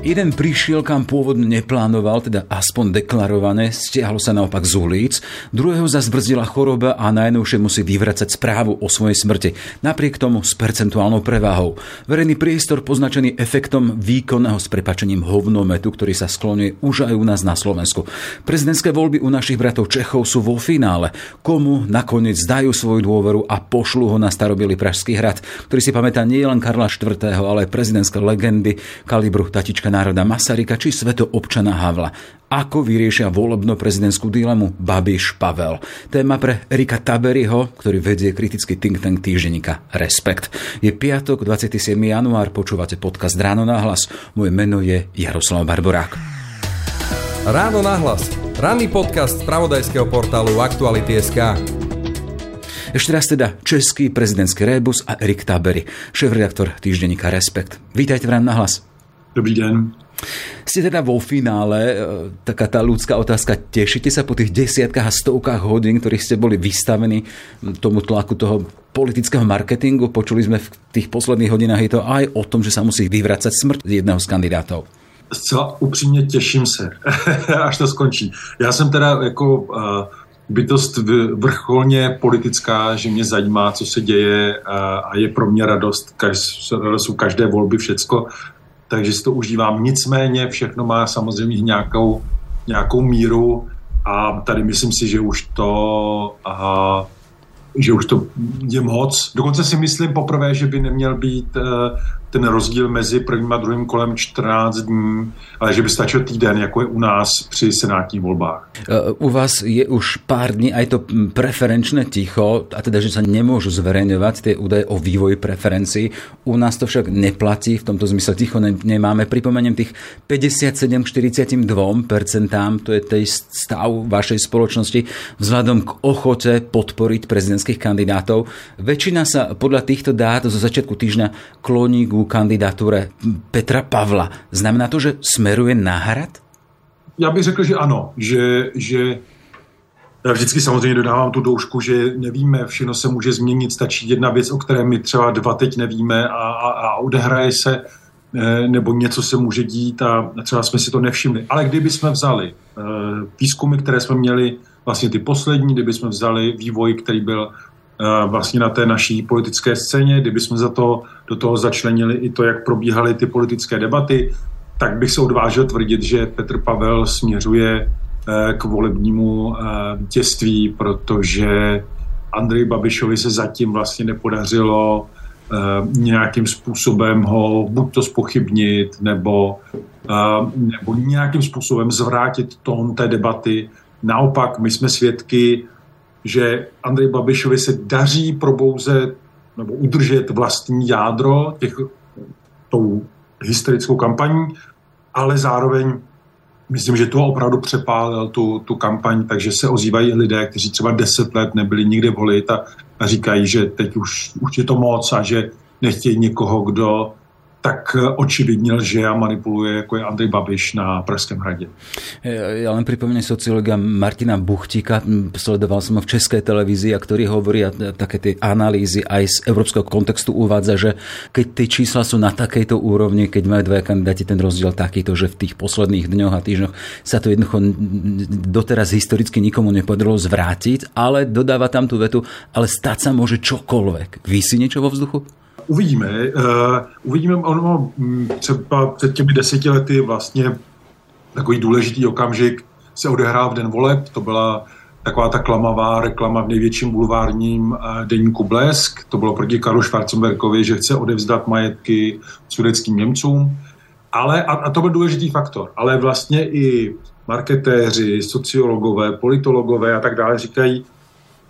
Jeden prišiel, kam pôvodne neplánoval, teda aspoň deklarované, stiahlo sa naopak z ulic, druhého zazbrzdila choroba a najnovšie musí vyvracať správu o svojej smrti, napriek tomu s percentuálnou preváhou. Verejný priestor poznačený efektom výkonného s prepačením hovnometu, ktorý sa skloňuje už aj u nás na Slovensku. Prezidentské voľby u našich bratov Čechov sú vo finále. Komu nakoniec dajú svoju dôveru a pošlu ho na starobilý Pražský hrad, ktorý si pamätá nielen Karla IV., ale aj prezidentské legendy kalibru Tatička národa Masaryka či sveto občana Havla. Ako vyriešia volebno-prezidentskú dilemu Babiš Pavel? Téma pre Erika Taberyho, ktorý vedie kritický think tank týždenníka Respekt. Je piatok, 27. január, počúvate podcast Ráno na hlas. Moje meno je Jaroslav Barborák. Ráno na hlas. Ranný podcast z pravodajského portálu Aktuality.sk. Ešte raz teda český prezidentský rébus a Erik Tabery, šéf-redaktor týždenníka Respekt. Vítajte v Ráno na hlas. Dobrý den. Ste teda vo finále, e, taká tá ľudská otázka, tešíte sa po tých desiatkách a stovkách hodín, ktorých ste boli vystavení tomu tlaku toho politického marketingu? Počuli sme v tých posledných hodinách je to aj o tom, že sa musí vyvracať smrt jedného z kandidátov. Zcela upřímně těším se, až to skončí. Já jsem teda jako uh, bytost vrcholně politická, že mě zajímá, co se děje uh, a je pro mě radost, radost u každé volby všecko takže si to užívám. Nicméně všechno má samozřejmě nějakou, nějakou míru a tady myslím si, že už to, aha, že už to je moc. Dokonce si myslím poprvé, že by neměl být uh, ten rozdíl mezi prvním a druhým kolem 14 dní, ale že by stačil týden, jako je u nás při senátních volbách. E, u vás je už pár dní aj to preferenčné ticho, a teda, že sa nemôžu zverejňovať tie údaje o vývoji preferencií. U nás to však neplatí, v tomto zmysle ticho nemáme. Pripomeniem tých 57 42%, to je tej stav vašej spoločnosti vzhľadom k ochote podporiť prezidentských kandidátov. Väčšina sa podľa týchto dát zo začiatku týždňa kloní k kandidatúre Petra Pavla. Znamená to, že smeruje na hrad? Já bych řekl, že ano, že, že já vždycky samozřejmě dodávám tu doušku, že nevíme, všechno se může změnit, stačí jedna věc, o které my třeba dva teď nevíme a, a, a odehraje se, eh, nebo něco se může dít a třeba jsme si to nevšimli. Ale kdyby jsme vzali eh, výzkumy, které jsme měli, vlastně ty poslední, kdyby jsme vzali vývoj, který byl vlastně na té naší politické scéně, kdyby jsme za to, do toho začlenili i to, jak probíhaly ty politické debaty, tak bych se odvážil tvrdit, že Petr Pavel směřuje eh, k volebnímu eh, vítězství, protože Andrej Babišovi se zatím vlastně nepodařilo eh, nějakým způsobem ho buď to spochybnit, nebo, nebo nějakým způsobem zvrátit tón té debaty. Naopak, my jsme svědky že Andrej Babišovi se daří probouzet nebo udržet vlastní jádro těch, tou hysterickou kampaní, ale zároveň myslím, že to opravdu přepálil tu, tu kampaň, takže se ozývají lidé, kteří třeba deset let nebyli nikde volit a, a říkají, že teď už, už je to moc a že nechtějí někoho, kdo tak eh, očividně lže a manipuluje, jako je Andrej Babiš na Pražském hradě. Ja len pripomeniem sociologa Martina Buchtika, sledoval som ho v českej televízii, a ktorý hovorí a také tie analýzy aj z európskeho kontextu uvádza, že keď tie čísla sú na takejto úrovni, keď majú dvaja kandidáti ten rozdiel takýto, že v tých posledných dňoch a týždňoch sa to jednoducho doteraz historicky nikomu nepodarilo zvrátiť, ale dodáva tam tú vetu, ale stať sa môže čokoľvek. Vysí niečo vo vzduchu? Uvidíme. Uh, uvidíme, ono mm, třeba před těmi deseti lety vlastně takový důležitý okamžik se odehrál v den voleb. To byla taková ta klamavá reklama v největším bulvárním eh, deníku Blesk. To bylo proti Karlu Schwarzenbergovi, že chce odevzdat majetky sudeckým Němcům. Ale, a, a to byl důležitý faktor, ale vlastně i marketéři, sociologové, politologové a tak dále říkají,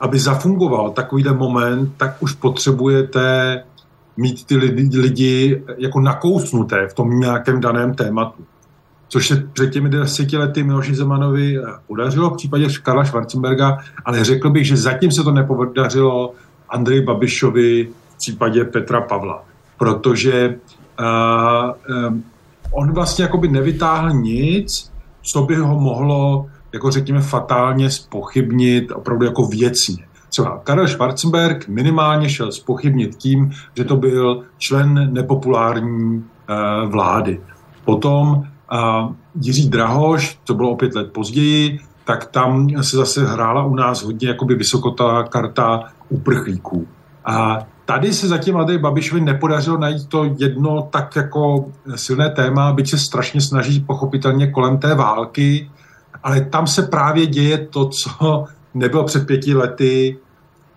aby zafungoval takovýhle moment, tak už potřebujete mít ty lidi, lidi jako nakousnuté v tom nějakém daném tématu. Což se před těmi deseti lety Miloši Zemanovi podařilo v případě Karla Schwarzenberga, ale řekl bych, že zatím se to nepodařilo Andrej Babišovi v případě Petra Pavla. Protože uh, um, on vlastně jakoby nevytáhl nic, co by ho mohlo, jako řekněme, fatálně spochybnit opravdu jako věcně. Třeba Karel Schwarzenberg minimálně šel spochybnit tím, že to byl člen nepopulární eh, vlády. Potom Jiří Drahoš, to bylo o pět let později, tak tam se zase hrála u nás hodně jakoby vysokotá karta uprchlíků. A tady se zatím Andrej Babišovi nepodařilo najít to jedno tak jako silné téma, byť se strašně snaží pochopitelně kolem té války, ale tam se právě děje to, co nebylo před pěti lety.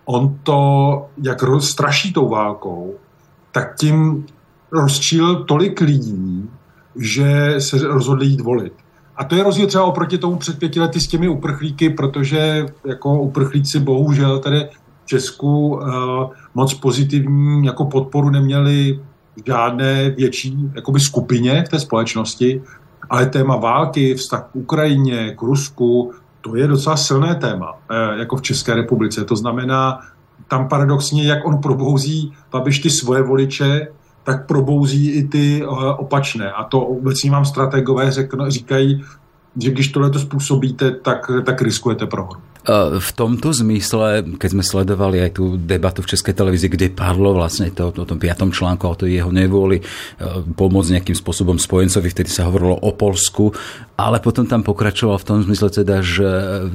On to, jak straší tou válkou, tak tím rozčíl tolik lidí, že se rozhodli jít volit. A to je rozdíl třeba oproti tomu před pěti lety s těmi uprchlíky, protože jako uprchlíci bohužel tady v Česku uh, moc pozitivní jako podporu neměli žádné větší jakoby skupině v té společnosti, ale téma války, vztah k Ukrajině, k Rusku, to je docela silné téma, uh, jako v České republice. To znamená, tam paradoxně, jak on probouzí Babiš ty svoje voliče, tak probouzí i ty eh, opačné. A to obecně vám strategové říkají, že když tohle to způsobíte, tak, tak riskujete prohru. V tomto zmysle, keď sme sledovali aj tú debatu v Českej televízii, kde padlo vlastne to, o tom piatom článku, o to jeho nevôli pomôcť nejakým spôsobom spojencovi, vtedy sa hovorilo o Polsku, ale potom tam pokračoval v tom zmysle teda, že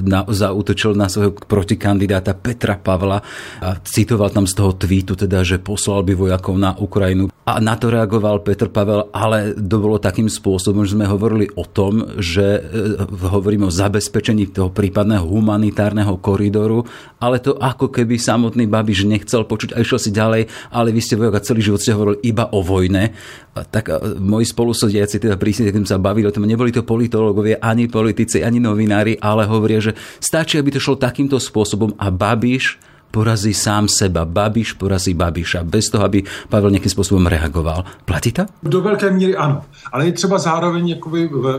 na, zautočil na svojho protikandidáta Petra Pavla a citoval tam z toho tweetu teda, že poslal by vojakov na Ukrajinu. A na to reagoval Petr Pavel, ale to bolo takým spôsobom, že sme hovorili o tom, že hovoríme o zabezpečení toho prípadného humanita humanitárneho koridoru, ale to ako keby samotný Babiš nechcel počuť a išiel si ďalej, ale vy ste vojak a celý život ste hovorili iba o vojne. Tak moji spolusodiaci teda prísne, keď sa bavili o tom, neboli to politológovia, ani politici, ani novinári, ale hovoria, že stačí, aby to šlo takýmto spôsobom a Babiš porazí sám seba. Babiš porazí Babiša, bez toho, aby Pavel nějakým způsobem reagoval. Platí to? Do velké míry ano. Ale je třeba zároveň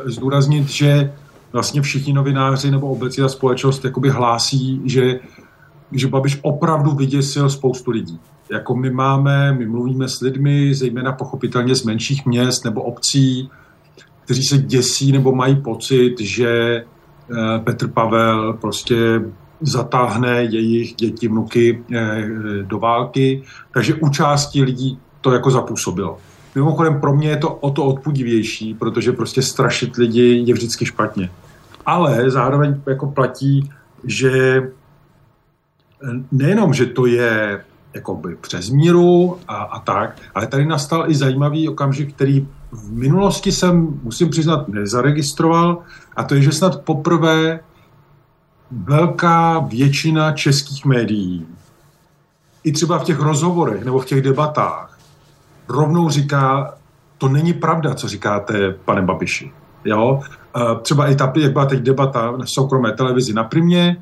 zdůraznit, že vlastně všichni novináři nebo obecně ta společnost jakoby hlásí, že, že Babiš opravdu vyděsil spoustu lidí. Jako my máme, my mluvíme s lidmi, zejména pochopitelně z menších měst nebo obcí, kteří se děsí nebo mají pocit, že eh, Petr Pavel prostě zatáhne jejich děti, vnuky eh, do války. Takže u části lidí to jako zapůsobilo. Mimochodem pro mě je to o to odpudivější, protože prostě strašit lidi je vždycky špatně. Ale zároveň jako platí, že nejenom, že to je jakoby přes míru a, a tak, ale tady nastal i zajímavý okamžik, který v minulosti jsem, musím přiznat, nezaregistroval, a to je, že snad poprvé velká většina českých médií, i třeba v těch rozhovorech nebo v těch debatách, rovnou říká, to není pravda, co říkáte, pane Babiši. Jo? Třeba i ta, jak byla teď debata na soukromé televizi na Primě,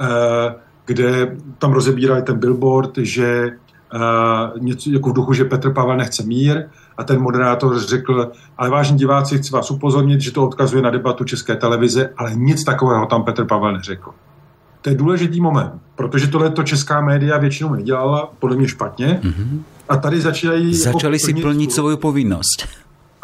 eh, kde tam rozebírali ten billboard, že Uh, něco jako v duchu, že Petr Pavel nechce mír a ten moderátor řekl, ale vážní diváci, chci vás upozornit, že to odkazuje na debatu České televize, ale nic takového tam Petr Pavel neřekl. To je důležitý moment, protože tohle to česká média většinou nedělala, podle mě špatně. Mm-hmm. A tady začínají... Začali jako si plnit svou povinnost.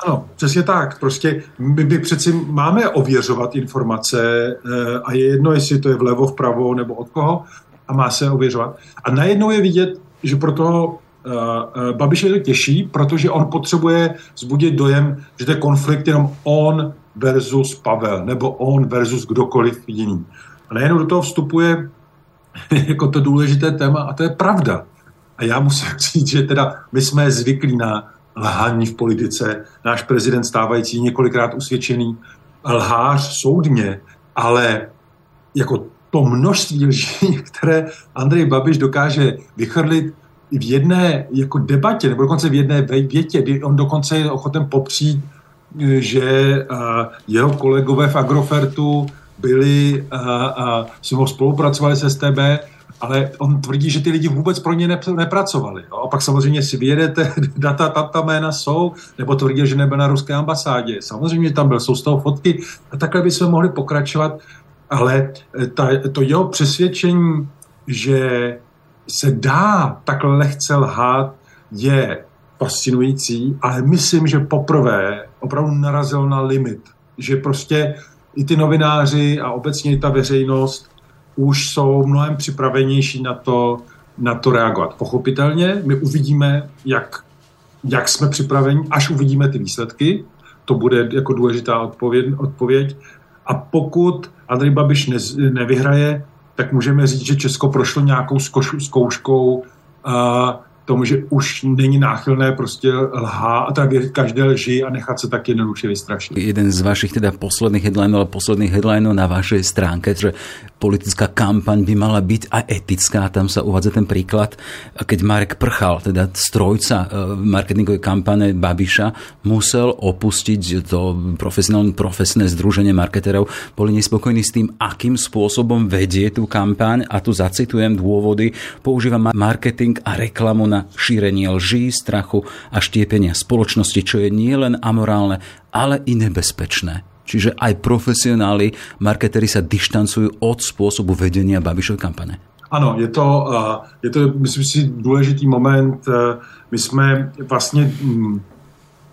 Ano, přesně tak. Prostě my, my přeci máme ověřovat informace eh, a je jedno, jestli to je vlevo, vpravo nebo od koho a má se ověřovat. A najednou je vidět, že pro toho uh, Babiše to těší, protože on potřebuje zbudit dojem, že to je konflikt jenom on versus Pavel, nebo on versus kdokoliv jiný. A najednou do toho vstupuje jako to důležité téma a to je pravda. A já musím říct, že teda my jsme zvyklí na lhání v politice. Náš prezident stávající několikrát usvědčený lhář soudně, ale jako to množství lží, které Andrej Babiš dokáže vychrlit v jedné jako debatě, nebo dokonce v jedné větě, kdy on dokonce je ochoten popřít, že jeho kolegové v Agrofertu byli, a, a, spolupracovali s STB ale on tvrdí, že ty lidi vůbec pro ně nepracovali. Jo? A pak samozřejmě si vyjedete, data, tam ta jména jsou, nebo tvrdí, že nebyl na ruské ambasádě. Samozřejmě tam byl, jsou z toho fotky a takhle bychom mohli pokračovat, ale eh, ta, to jeho přesvědčení, že se dá takhle lehce lhát, je fascinující, ale myslím, že poprvé opravdu narazil na limit, že prostě i ty novináři a obecně i ta veřejnost už jsou mnohem připravenější na to, na to reagovat. Pochopitelně my uvidíme, jak, jak jsme připraveni, až uvidíme ty výsledky. To bude jako důležitá odpověď. odpověď. A pokud Andrej Babiš ne, nevyhraje, tak můžeme říct, že Česko prošlo nějakou zkouškou uh, tomu, že už není náchylné prostě lhá a tak každé lži a nechat se tak jednoduše vystrašit. Jeden z vašich teda posledných headlinov, ale posledných headlinov na vašej stránke, že politická kampaň by mala byť aj etická. Tam sa uvádza ten príklad, keď Marek Prchal, teda strojca e, marketingovej kampane Babiša, musel opustiť to profesionálne profesné združenie marketerov. Boli nespokojní s tým, akým spôsobom vedie tú kampaň a tu zacitujem dôvody. Používa marketing a reklamu na šírenie lží, strachu a štiepenia spoločnosti, čo je nielen amorálne, ale i nebezpečné. Čiže aj profesionáli, marketery sa dištancujú od spôsobu vedenia Babišovej kampane. Ano, je to, je to, myslím si, důležitý moment. My jsme vlastně mm,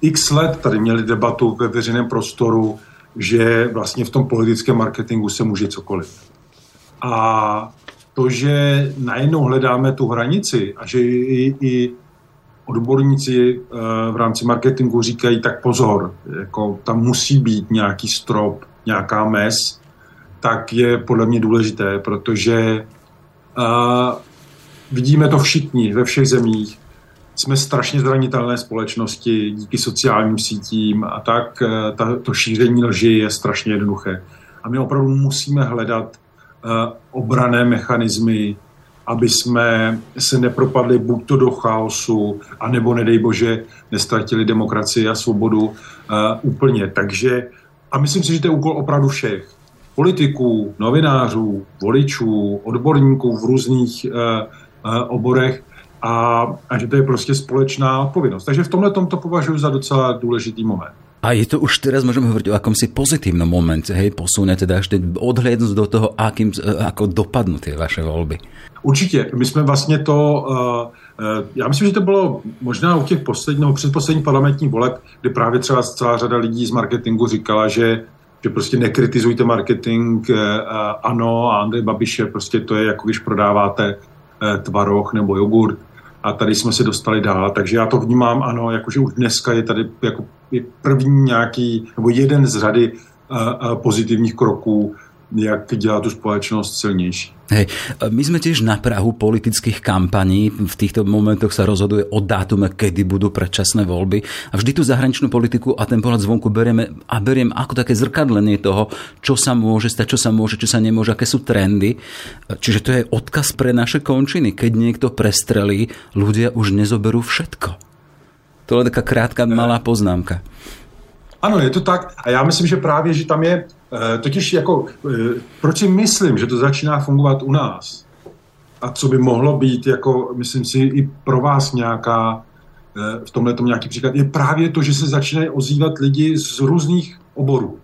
x let tady měli debatu ve veřejném prostoru, že vlastně v tom politickém marketingu se může cokoliv. A to, že najednou hledáme tu hranici a že i, i odborníci eh, v rámci marketingu říkají, tak pozor, jako tam musí být nějaký strop, nějaká mez, tak je podle mě důležité, protože uh, vidíme to všichni ve všech zemích. Jsme strašně zranitelné společnosti díky sociálním sítím a tak uh, ta, to šíření lži je strašně jednoduché. A my opravdu musíme hledat Eh, obrané mechanismy, aby jsme se nepropadli buď to do chaosu, anebo, nedej bože, nestratili demokracii a svobodu uh, úplně. Takže, a myslím si, že to je úkol opravdu všech. Politiků, novinářů, voličů, odborníků v různých uh, uh, oborech a, a že to je prostě společná odpovědnost. Takže v tomhle to považuji za docela důležitý moment. A je to už teraz môžeme hovoriť o akomsi pozitívnom momente, hej, posune teda až odhlednúť do toho, akým, ako dopadnú tie vaše volby. Určitě. My jsme vlastně to, uh, já myslím, že to bylo možná u těch posledních, no, předposledních parlamentních voleb, kdy právě třeba celá řada lidí z marketingu říkala, že že prostě nekritizujte marketing, ano, a Andrej Babiše, prostě to je jako když prodáváte tvaroh nebo jogurt a tady jsme se dostali dál, takže já to vnímám, ano, jakože už dneska je tady jako je první nějaký, nebo jeden z řady uh, uh, pozitivních kroků, jak dělá tu spoločnosť silnejší. Hej, my sme tiež na Prahu politických kampaní. V týchto momentoch sa rozhoduje o dátume, kedy budú predčasné voľby. A vždy tú zahraničnú politiku a ten pohľad zvonku berieme a beriem ako také zrkadlenie toho, čo sa môže stať, čo sa môže, čo sa nemôže, aké sú trendy. Čiže to je odkaz pre naše končiny. Keď niekto prestrelí, ľudia už nezoberú všetko. To je taká krátka malá poznámka. Ano, je to tak. A já myslím, že právě, že tam je, totiž jako, eh, proč si myslím, že to začíná fungovat u nás? A co by mohlo být, jako, myslím si, i pro vás nějaká, eh, v tomhle tom nějaký příklad, je právě to, že se začínají ozývat lidi z různých oborů.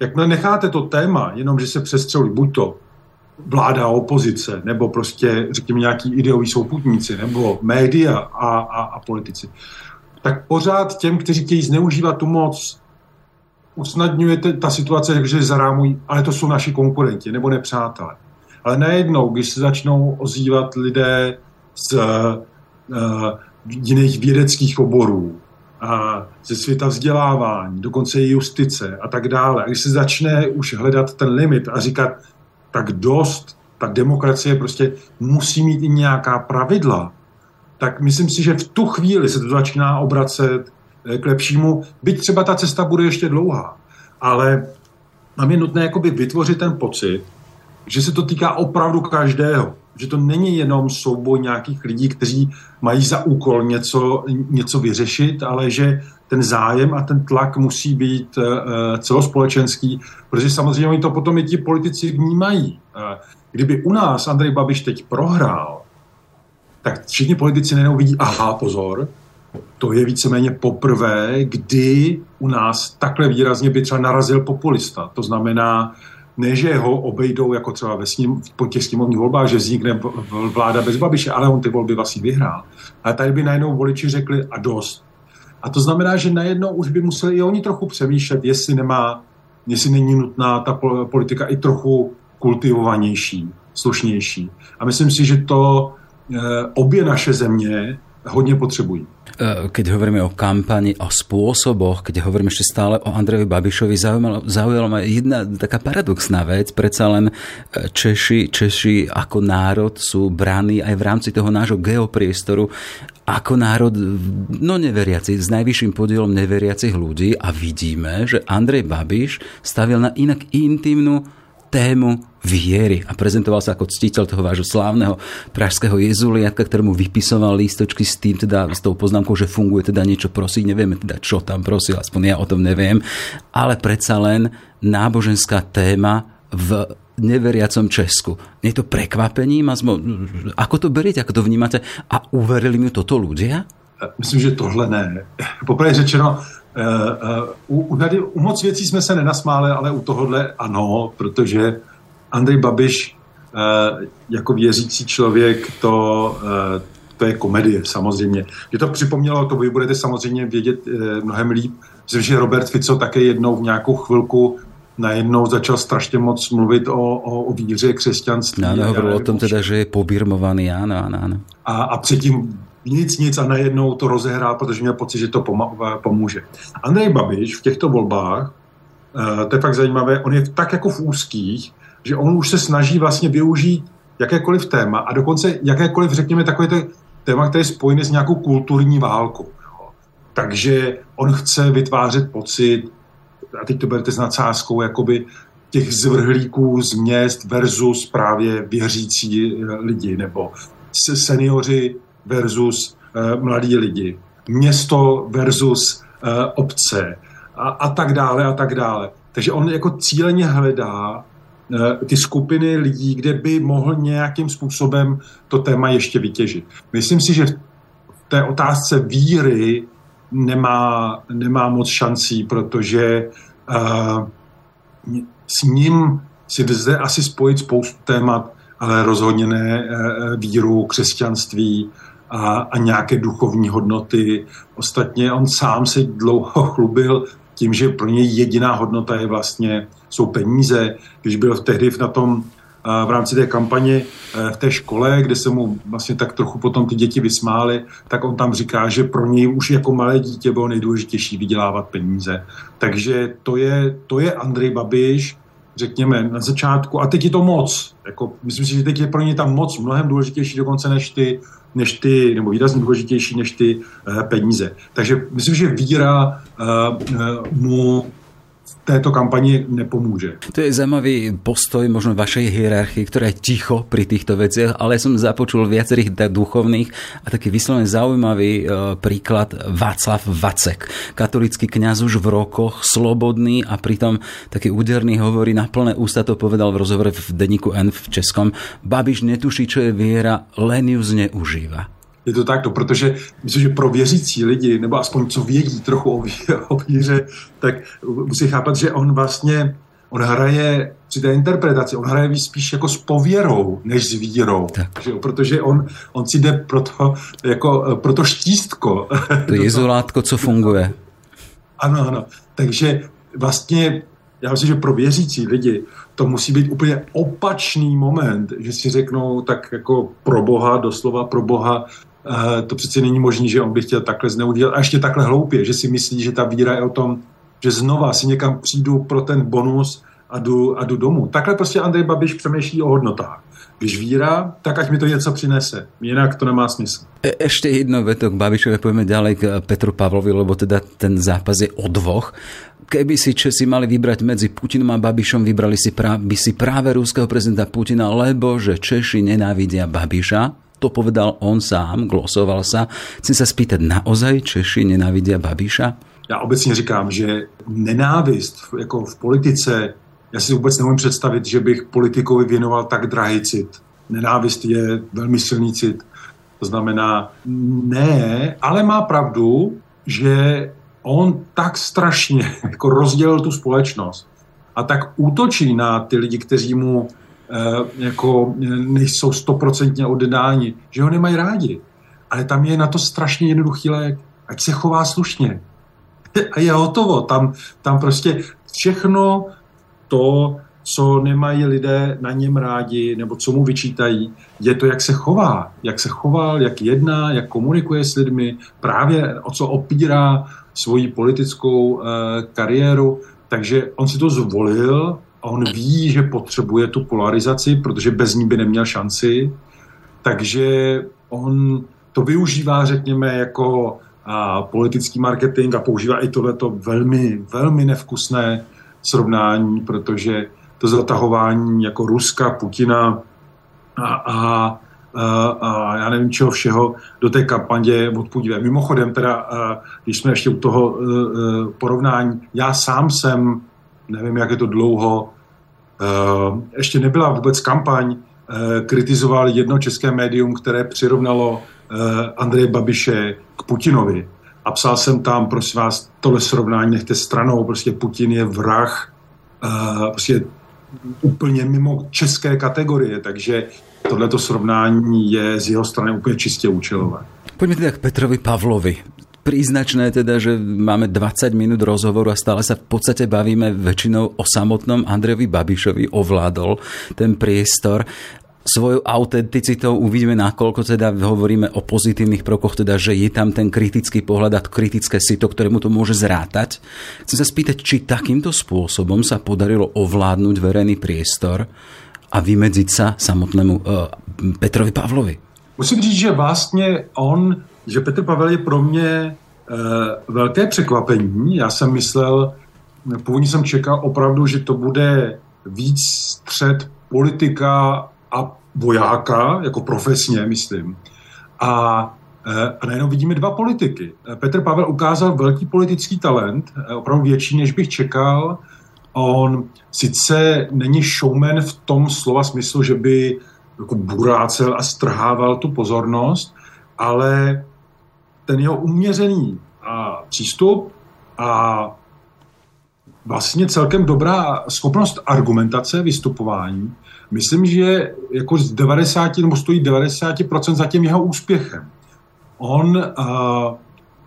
Jakmile necháte to téma, jenom že se přestřelí buď to vláda a opozice, nebo prostě, řekněme, nějaký ideoví souputníci, nebo média a, a, a politici, tak pořád těm, kteří chtějí zneužívat tu moc, usnadňuje ta situace, že zarámují, ale to jsou naši konkurenti nebo nepřátelé. Ale najednou, když se začnou ozývat lidé z uh, jiných vědeckých oborů, a ze světa vzdělávání, dokonce i justice a tak dále. A když se začne už hledat ten limit a říkat, tak dost, ta demokracie prostě musí mít i nějaká pravidla, tak myslím si, že v tu chvíli se to začíná obracet k lepšímu, byť třeba ta cesta bude ještě dlouhá. Ale nám je nutné jakoby vytvořit ten pocit, že se to týká opravdu každého. Že to není jenom souboj nějakých lidí, kteří mají za úkol něco, něco vyřešit, ale že ten zájem a ten tlak musí být uh, celospolečenský, protože samozřejmě oni to potom i ti politici vnímají. Uh, kdyby u nás Andrej Babiš teď prohrál, tak všichni politici najednou vidí, aha, pozor, to je víceméně poprvé, kdy u nás takhle výrazně by třeba narazil populista. To znamená, ne, že ho obejdou jako třeba ve sním, po těch sněmovních volbách, že vznikne vláda bez Babiše, ale on ty volby vlastně vyhrál. Ale tady by najednou voliči řekli a dost. A to znamená, že najednou už by museli i oni trochu přemýšlet, jestli nemá, jestli není nutná ta politika i trochu kultivovanější, slušnější. A myslím si, že to obě naše země hodně potřebují. E, keď hovoríme o kampani, o spôsoboch, keď hovoríme ešte stále o Andrejovi Babišovi, zaujala ma jedna taká paradoxná vec. Predsa len e, Češi, Češi ako národ sú braní aj v rámci toho nášho geopriestoru ako národ no neveriaci, s najvyšším podielom neveriacich ľudí a vidíme, že Andrej Babiš stavil na inak intimnú tému viery a prezentoval sa ako ctiteľ toho vášho slávneho pražského jezuliatka, ktorému vypisoval lístočky s tým, teda s tou poznámkou, že funguje teda niečo prosiť. Nevieme teda, čo tam prosil, aspoň ja o tom neviem. Ale predsa len náboženská téma v neveriacom Česku. Je to prekvapením? Ako to beriete, ako to vnímate? A uverili mi toto ľudia? Myslím, že tohle ne. Poprvé řečeno, u, u, tady, u moc věcí jsme se nenasmáli, ale u tohohle ano, protože Andrej Babiš uh, jako věřící člověk, to, uh, to je komedie samozřejmě. Je to připomnělo, to vy budete samozřejmě vědět mnohem líp, že Robert Fico také jednou v nějakou chvilku najednou začal strašně moc mluvit o, o, o víře, křesťanství. No, hovoril o tom teda, že je pobirmovaný, ano, ano, ano. A, a předtím nic, nic a najednou to rozehrál, protože měl pocit, že to pomůže. Andrej Babiš v těchto volbách, eh, to je fakt zajímavé, on je tak jako v úzkých, že on už se snaží vlastně využít jakékoliv téma a dokonce jakékoliv, řekněme, takové to téma, které je spojené s nějakou kulturní válkou. Takže on chce vytvářet pocit, a teď to berete s nadsázkou, jakoby těch zvrhlíků z měst versus právě věřící lidi, nebo seniori versus uh, mladí lidi, město versus uh, obce a, a tak dále a tak dále. Takže on jako cíleně hledá uh, ty skupiny lidí, kde by mohl nějakým způsobem to téma ještě vytěžit. Myslím si, že v té otázce víry nemá, nemá moc šancí, protože s ním si lze asi spojit spoustu témat, ale rozhodně ne víru, křesťanství, a, a nějaké duchovní hodnoty. Ostatně on sám se dlouho chlubil tím, že pro něj jediná hodnota je vlastně, jsou peníze. Když byl tehdy na tom v rámci té kampaně e, v té škole, kde se mu vlastně tak trochu potom ty děti vysmály, tak on tam říká, že pro něj už jako malé dítě bylo nejdůležitější vydělávat peníze. Takže to je, to je Andrej Babiš, řekněme, na začátku, a teď je to moc. Jako, myslím si, že teď je pro ně tam moc mnohem důležitější dokonce než ty než ty, nebo výrazně důležitější než ty uh, peníze. Takže myslím, že víra uh, uh, mu této kampani nepomůže. To je zajímavý postoj možno vašej hierarchii, ktorá je ticho pri týchto veciach, ale som započul viacerých duchovných a taký vyslovene zaujímavý e, príklad Václav Vacek. Katolický kňaz už v rokoch, slobodný a pritom taký úderný hovorí na plné ústa, to povedal v rozhovore v denníku N v Českom. Babiš netuší, čo je viera, len ju zneužíva. Je to takto, protože myslím, že pro věřící lidi, nebo aspoň co vědí trochu o, víře, o víře, tak musí chápat, že on vlastně on hraje při té interpretaci, on hraje spíš jako s pověrou, než s vírou. Že jo? Protože on, on si jde pro to, jako, pro to štístko. To izolátko, co funguje. Ano, ano. Takže vlastně já myslím, že pro věřící lidi to musí být úplně opačný moment, že si řeknou tak jako pro Boha, doslova pro Boha, to přeci není možné, že on by chtěl takhle zneudělat. A ještě takhle hloupě, že si myslí, že ta víra je o tom, že znova si někam přijdu pro ten bonus a jdu, a jdu domů. Takhle prostě Andrej Babiš přemýšlí o hodnotách. Když víra, tak ať mi to něco přinese. Jinak to nemá smysl. E, jedno veto k Babišovi, pojďme ďalej k Petru Pavlovi, lebo teda ten zápas je o dvoch. Keby si Česi mali vybrať medzi Putinom a Babišom, vybrali si prá- by si práve rúského prezidenta Putina, lebo že Češi nenávidia Babiša to povedal on sám, glosoval sa. Chcem sa spýtať, naozaj Češi nenávidia Babiša? Já obecně říkám, že nenávist jako v politice, já si vůbec nemůžu představit, že bych politikovi věnoval tak drahý cit. Nenávist je velmi silný cit. To znamená, ne, ale má pravdu, že on tak strašně jako rozdělil tu společnost a tak útočí na ty lidi, kteří mu jako eh, nejsou stoprocentně oddáni, že ho nemají rádi. Ale tam je na to strašně jednoduchý lék. Ať se chová slušně. A je hotovo. Tam, tam prostě všechno to co nemají lidé na něm rádi, nebo co mu vyčítají, je to, jak se chová, jak se choval, jak jedná, jak komunikuje s lidmi, právě o co opírá svoji politickou e, kariéru. Takže on si to zvolil a on ví, že potřebuje tu polarizaci, protože bez ní by neměl šanci. Takže on to využívá, řekněme, jako a politický marketing a používá i tohleto velmi, velmi nevkusné srovnání, protože to zatahování jako Ruska, Putina a, a, a, a já nevím čeho všeho do té kampaně odpůdivé. Mimochodem teda, když jsme ještě u toho e, e, porovnání, já sám jsem, nevím jak je to dlouho, ještě nebyla vůbec kampaň, kritizoval jedno české médium, které přirovnalo Andreje Babiše k Putinovi. A psal jsem tam, prosím vás, tohle srovnání nechte stranou, prostě Putin je vrah, prostě úplně mimo české kategorie, takže tohleto srovnání je z jeho strany úplně čistě účelové. Poďme teda k Petrovi Pavlovi. Príznačné teda, že máme 20 minút rozhovoru a stále sa v podstate bavíme väčšinou o samotnom Andrejovi Babišovi, ovládol ten priestor svojou autenticitou uvidíme, nakoľko teda hovoríme o pozitívnych prokoch, teda, že je tam ten kritický pohľad a kritické sito, ktorému to môže zrátať. Chcem sa spýtať, či takýmto spôsobom sa podarilo ovládnuť verejný priestor a vymedziť sa samotnému uh, Petrovi Pavlovi. Musím říct, že vlastně on, že Petr Pavel je pro mě uh, velké překvapení. Já jsem myslel, původně jsem čekal opravdu, že to bude víc střed politika a vojáka, jako profesně, myslím. A, eh, a najednou vidíme dva politiky. Petr Pavel ukázal velký politický talent, eh, opravdu větší, než bych čekal. On sice není showman v tom slova smyslu, že by jako burácel a strhával tu pozornost, ale ten jeho uměřený a přístup a vlastně celkem dobrá schopnost argumentace, vystupování, myslím, že jako z 90 nebo stojí 90% za tím jeho úspěchem. On uh,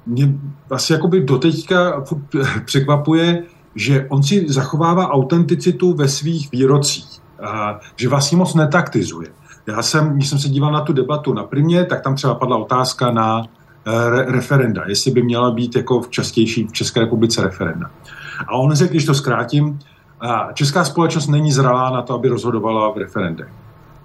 mě asi jakoby doteďka překvapuje, že on si zachovává autenticitu ve svých výrocích, uh, že vlastně moc netaktizuje. Já jsem, když jsem se díval na tu debatu na primě, tak tam třeba padla otázka na re- referenda, jestli by měla být jako v, častější, v České republice referenda. A on řekl, když to zkrátím, Česká společnost není zralá na to, aby rozhodovala v referendech.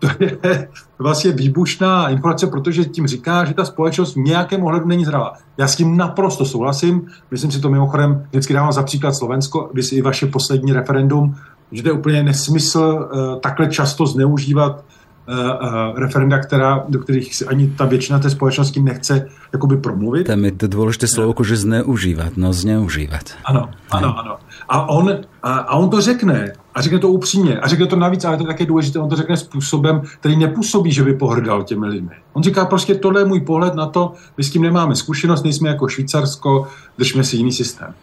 To je vlastně výbušná informace, protože tím říká, že ta společnost v nějakém ohledu není zralá. Já s tím naprosto souhlasím. Myslím si to mimochodem, vždycky dávám za příklad Slovensko, si i vaše poslední referendum, že to je úplně nesmysl uh, takhle často zneužívat uh, referenda, která, do kterých si ani ta většina té společnosti nechce jakoby promluvit. Tam je to důležité slovo, že zneužívat, no zneužívat. Ano, ano, ano. A on, a, a on to řekne. A řekne to upřímně. A řekne to navíc, ale to je také důležité, on to řekne způsobem, který nepůsobí, že by pohrdal těmi lidmi. On říká prostě, tohle je můj pohled na to, my s tím nemáme zkušenost, nejsme jako Švýcarsko, držme si jiný systém.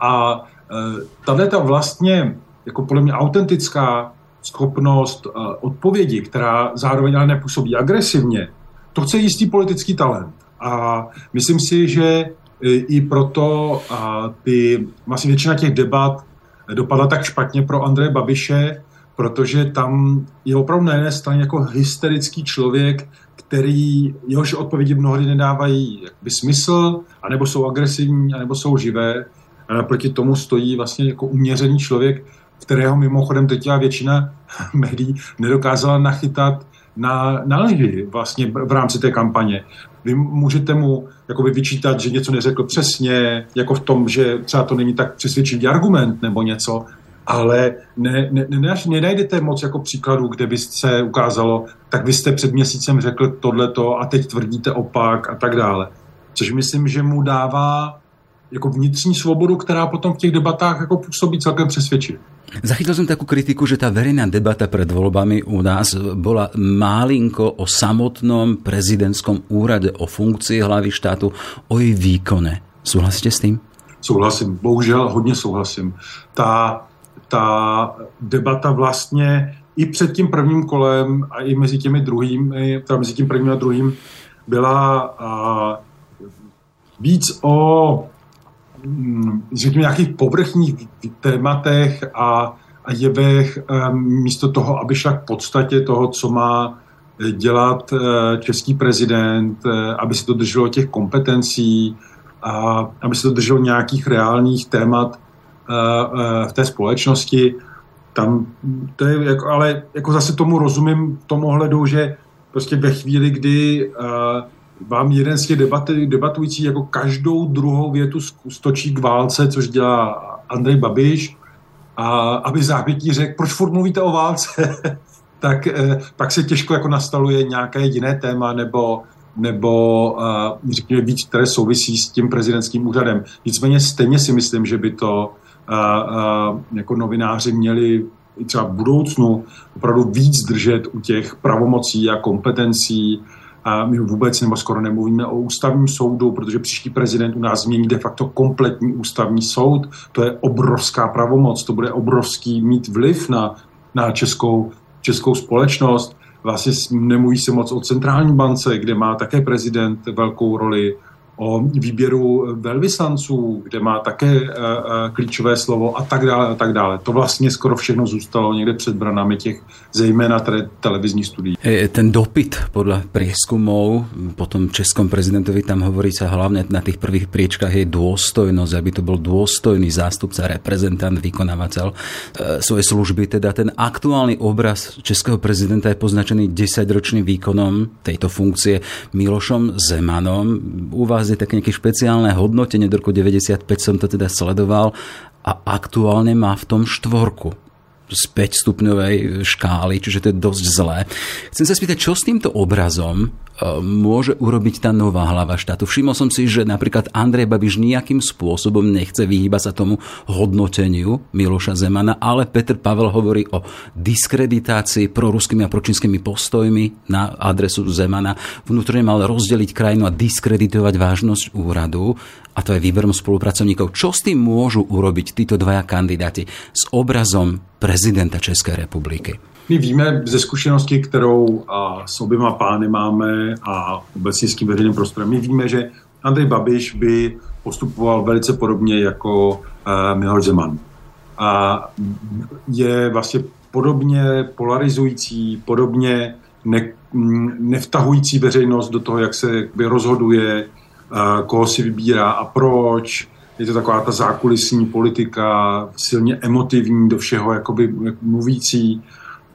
A e, tahle ta vlastně, jako podle mě autentická schopnost e, odpovědi, která zároveň ale nepůsobí agresivně, to chce jistý politický talent. A myslím si, že i proto ty, vlastně většina těch debat dopadla tak špatně pro Andreje Babiše, protože tam je opravdu na jedné straně jako hysterický člověk, který jehož odpovědi mnohdy nedávají jakby smysl, anebo jsou agresivní, anebo jsou živé. A naproti tomu stojí vlastně jako uměřený člověk, kterého mimochodem teď většina médií nedokázala nachytat na, na lži vlastně v rámci té kampaně. Vy můžete mu jakoby vyčítat, že něco neřekl přesně, jako v tom, že třeba to není tak přesvědčivý argument nebo něco, ale ne, ne, ne, nenajdete moc jako příkladů, kde by se ukázalo, tak vy jste před měsícem řekl tohleto a teď tvrdíte opak a tak dále. Což myslím, že mu dává jako vnitřní svobodu, která potom v těch debatách jako působí celkem přesvědčivě. Zachytil som takú kritiku, že tá verejná debata pred voľbami u nás bola málinko o samotnom prezidentskom úrade, o funkcii hlavy štátu, o jej výkone. Súhlasíte s tým? Souhlasím, bohužel hodně souhlasím. Ta, ta debata vlastně i před tím prvním kolem a i mezi těmi druhými, teda mezi tím prvním a druhým byla a, víc o řekněme, nějakých povrchních tématech a, a jevech místo toho, aby šla k podstatě toho, co má dělat český prezident, aby se to drželo těch kompetencí, a aby se to drželo nějakých reálných témat v té společnosti. Tam to je, jako, ale jako zase tomu rozumím v tom ohledu, že prostě ve chvíli, kdy vám jeden z těch debaty, debatující jako každou druhou větu stočí k válce, což dělá Andrej Babiš, a aby zápětí řekl, proč furt mluvíte o válce, tak eh, pak se těžko jako nastaluje nějaké jiné téma nebo, nebo uh, řekněme víc, které souvisí s tím prezidentským úřadem. Nicméně stejně si myslím, že by to uh, uh, jako novináři měli třeba v budoucnu opravdu víc držet u těch pravomocí a kompetencí a my vůbec nebo skoro nemluvíme o ústavním soudu, protože příští prezident u nás změní de facto kompletní ústavní soud. To je obrovská pravomoc, to bude obrovský mít vliv na, na českou, českou společnost. Vlastně nemluví se moc o centrální bance, kde má také prezident velkou roli o výběru velvyslanců, kde má také uh, uh, klíčové slovo a tak dále a tak dále. To vlastně skoro všechno zůstalo někde před branami těch zejména tedy televizních studií. E, ten dopyt podle prieskumov potom českom prezidentovi tam hovorí sa hlavne na tých prvých priečkách je dôstojnosť, aby to bol dôstojný zástupca, reprezentant, vykonávateľ e, svojej služby. Teda ten aktuálny obraz českého prezidenta je poznačený 10-ročným výkonom tejto funkcie Milošom Zemanom. U vás je také nejaké špeciálne hodnotenie, do roku 95 som to teda sledoval a aktuálne má v tom štvorku z 5 stupňovej škály, čiže to je dosť zlé. Chcem sa spýtať, čo s týmto obrazom môže urobiť tá nová hlava štátu. Všimol som si, že napríklad Andrej Babiš nejakým spôsobom nechce vyhýbať sa tomu hodnoteniu Miloša Zemana, ale Petr Pavel hovorí o diskreditácii proruskými a pročínskymi postojmi na adresu Zemana. Vnútorne mal rozdeliť krajinu a diskreditovať vážnosť úradu a to je výberom spolupracovníkov. Čo s tým môžu urobiť títo dvaja kandidáti s obrazom prezidenta Českej republiky? My víme ze zkušenosti, kterou a, s oběma pány máme a obecně s tím veřejným prostorem, my víme, že Andrej Babiš by postupoval velice podobně jako uh, Miloš Zeman. A je vlastně podobně polarizující, podobně ne, nevtahující veřejnost do toho, jak se rozhoduje, uh, koho si vybírá a proč. Je to taková ta zákulisní politika, silně emotivní, do všeho jakoby mluvící.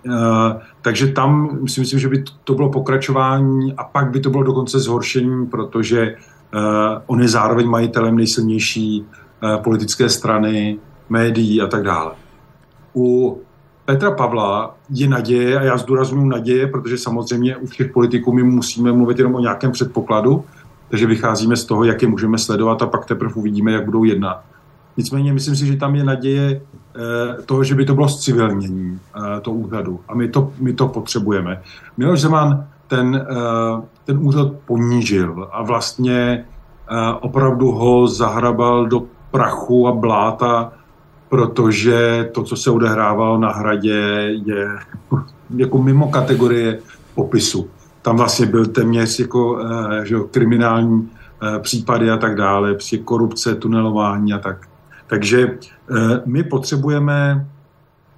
Eh, takže tam si myslím, že by to bylo pokračování a pak by to bylo dokonce zhoršení, protože uh, on je zároveň majitelem nejsilnější uh, politické strany, médií a tak dále. U Petra Pavla je naděje, a já zdůraznuju naděje, protože samozřejmě u všech politiků my musíme mluvit jenom o nějakém předpokladu, takže vycházíme z toho, jak je můžeme sledovat a pak teprve uvidíme, jak budou jednat. Nicméně myslím si, že tam je naděje eh, toho, že by to bylo zcivilnění eh, to úřadu. A my to, my to potřebujeme. Miloš Zeman ten, eh, ten úřad ponížil a vlastně opravdu ho zahrabal do prachu a bláta, protože to, co se odehrávalo na hradě, je jako mimo kategorie popisu. Tam vlastně byl téměř jako že, kriminální případy a tak dále, při korupce, tunelování a tak. Takže eh, my potřebujeme,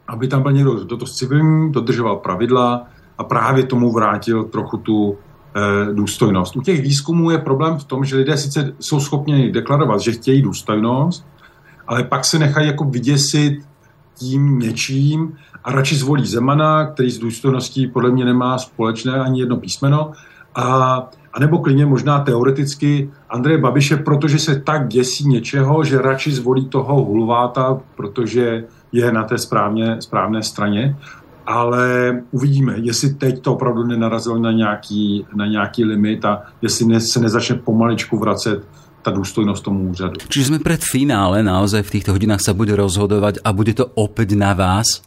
aby tam byl někdo, kdo to civilní, dodržoval pravidla a právě tomu vrátil trochu tu eh, důstojnost. U těch výzkumů je problém v tom, že lidé sice jsou schopni deklarovat, že chtějí důstojnost, ale pak se nechají jako vyděsit tím něčím a radši zvolí Zemana, který s důstojností podle mě nemá společné ani jedno písmeno a a nebo klidně možná teoreticky Andreje Babiše, protože se tak děsí něčeho, že radši zvolí toho hulváta, protože je na té správně, správné straně. Ale uvidíme, jestli teď to opravdu nenarazilo na nějaký, na nějaký limit a jestli ne, se nezačne pomaličku vracet ta důstojnost tomu úřadu. Čiže jsme před finále, naozaj v těchto hodinách se bude rozhodovat a bude to opět na vás,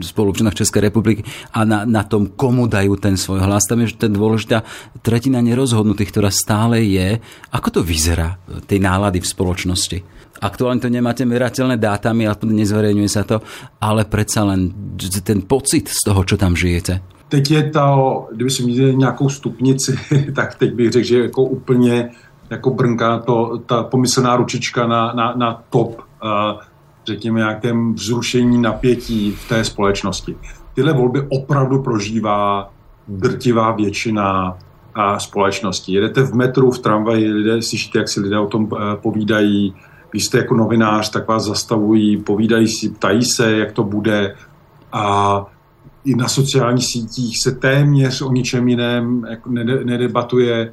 spoluobčanoch Českej republiky a na, na tom, komu dajú ten svoj hlas. Tam je ten dôležitá tretina nerozhodnutých, ktorá stále je. Ako to vyzerá, tej nálady v spoločnosti? Aktuálne to nemáte merateľné dátami, ale nezverejňuje sa to, ale predsa len ten pocit z toho, čo tam žijete. Teď je to, kdyby si měli nějakou stupnici, tak teď bych řekl, že jako úplně jako brnká to, ta pomyslná ručička na, na, na top uh, řekněme, nějakém vzrušení napětí v té společnosti. Tyhle volby opravdu prožívá drtivá většina a společnosti. Jedete v metru, v tramvaji, lidé slyšíte, jak si lidé o tom eh, povídají. Když jste jako novinář, tak vás zastavují, povídají si, ptají se, jak to bude. A i na sociálních sítích se téměř o ničem jiném jako nedebatuje.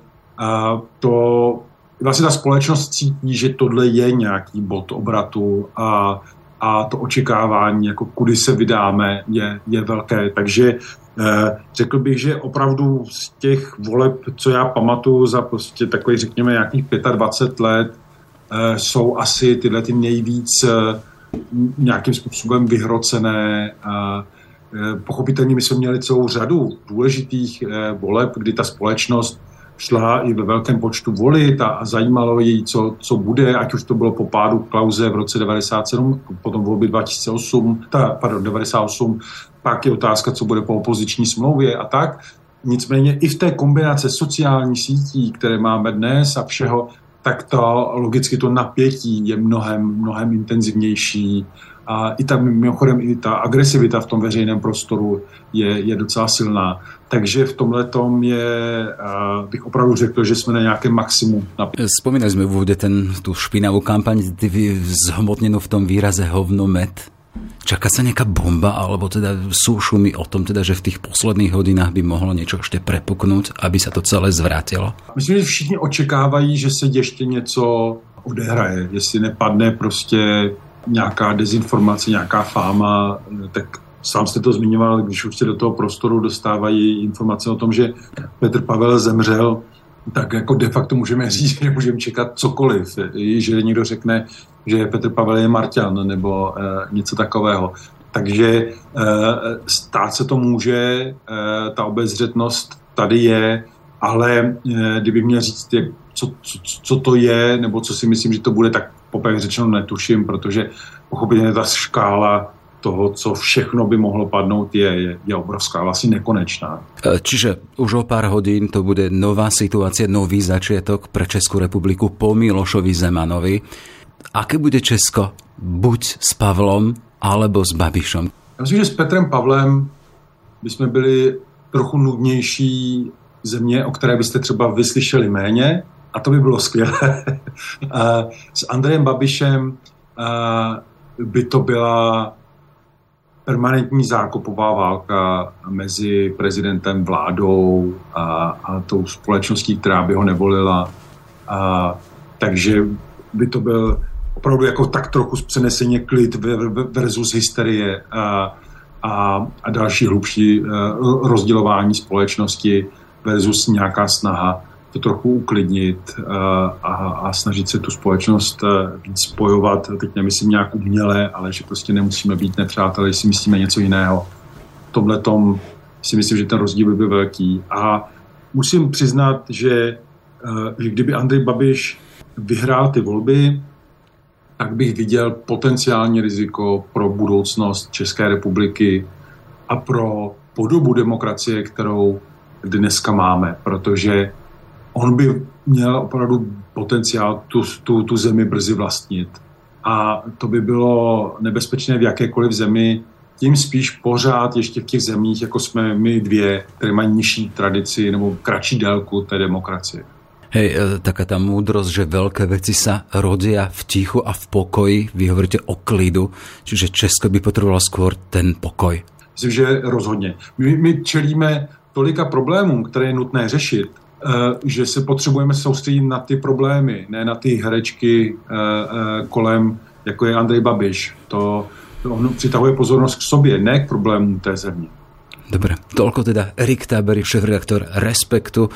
To vlastně ta společnost cítí, že tohle je nějaký bod obratu a, a to očekávání, jako kudy se vydáme, je, je velké. Takže eh, řekl bych, že opravdu z těch voleb, co já pamatuju za prostě takový, řekněme, nějakých 25 let, eh, jsou asi tyhle ty nejvíc eh, nějakým způsobem vyhrocené. Eh, pochopitelně my jsme měli celou řadu důležitých eh, voleb, kdy ta společnost šla i ve velkém počtu volit a, zajímalo jej, co, co bude, ať už to bylo po pádu Klauze v roce 97, potom volby 2008, ta, pardon, 98, pak je otázka, co bude po opoziční smlouvě a tak. Nicméně i v té kombinace sociálních sítí, které máme dnes a všeho, tak to logicky to napětí je mnohem, mnohem intenzivnější a i ta, mimochodem, i ta agresivita v tom veřejném prostoru je, je docela silná. Takže v tomhle tom je, bych opravdu řekl, že jsme na nějakém maximu. Spomínali jsme v úvode ten, tu špinavú kampaň, zhmotněnou v tom výraze hovnomet. Čaká sa nejaká bomba, alebo teda sú šumy o tom, teda, že v tých posledných hodinách by mohlo niečo ešte prepuknúť, aby sa to celé zvrátilo? Myslím, že všichni očekávají, že se ještě něco odehraje. Jestli nepadne prostě nějaká dezinformace, nějaká fáma, tak sám jste to zmiňoval, když už se do toho prostoru dostávají informace o tom, že Petr Pavel zemřel, tak jako de facto můžeme říct, že můžeme čekat cokoliv. Že někdo řekne, že Petr Pavel je Marťan nebo e, něco takového. Takže e, stát se to může, e, ta obezřetnost tady je, ale e, kdyby měl říct, jak, co, co, co to je, nebo co si myslím, že to bude, tak poprvé řečeno netuším, protože pochopitelně ta škála toho, co všechno by mohlo padnout, je, je, je obrovská, vlastně nekonečná. E, čiže už o pár hodín to bude nová situácia, nový začiatok pre Českou republiku po Milošovi Zemanovi. Aké bude Česko? Buď s Pavlom, alebo s Babišom? Já myslím, že s Petrem Pavlem bychom byli trochu nudnější země, o které byste třeba vyslyšeli méně, a to by bylo skvělé. s Andrejem Babišem by to byla permanentní zákopová válka mezi prezidentem, vládou a, a tou společností, která by ho nevolila. A, takže by to byl opravdu jako tak trochu přeneseně klid versus hysterie a, a, a další hlubší uh, rozdělování společnosti versus nějaká snaha to trochu uklidnit uh, a, a snažit se tu společnost víc spojovat. Teď nemyslím nějak uměle, ale že prostě nemusíme být nepřátelé, si myslíme něco jiného. V tomhle tom si myslím, že ten rozdíl by byl velký. A musím přiznat, že, uh, že kdyby Andrej Babiš vyhrál ty volby, tak bych viděl potenciální riziko pro budoucnost České republiky a pro podobu demokracie, kterou dneska máme, protože on by měl opravdu potenciál tu, tu, tu zemi brzy vlastnit. A to by bylo nebezpečné v jakékoliv zemi, tím spíš pořád ještě v těch zemích, jako jsme my dvě, které mají nižší tradici nebo kratší délku té demokracie. Hej, e, taká tá múdrosť, že veľké veci sa rodia v tichu a v pokoji. Vy hovoríte o klidu, čiže Česko by potrebovalo skôr ten pokoj. Myslím, že rozhodně. My, my čelíme tolika problémům, které je nutné řešit, že se potřebujeme soustředit na ty problémy, ne na ty herečky e, kolem, jako je Andrej Babiš. To, to on přitahuje pozornost k sobě, ne k problémům té země. Dobre, toľko teda Erik Tábery, šéf-redaktor Respektu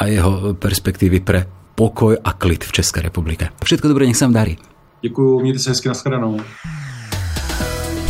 a jeho perspektívy pre pokoj a klid v Českej republike. Všetko dobré, nech sa vám darí. Děkuji, mějte se hezky, nashledanou.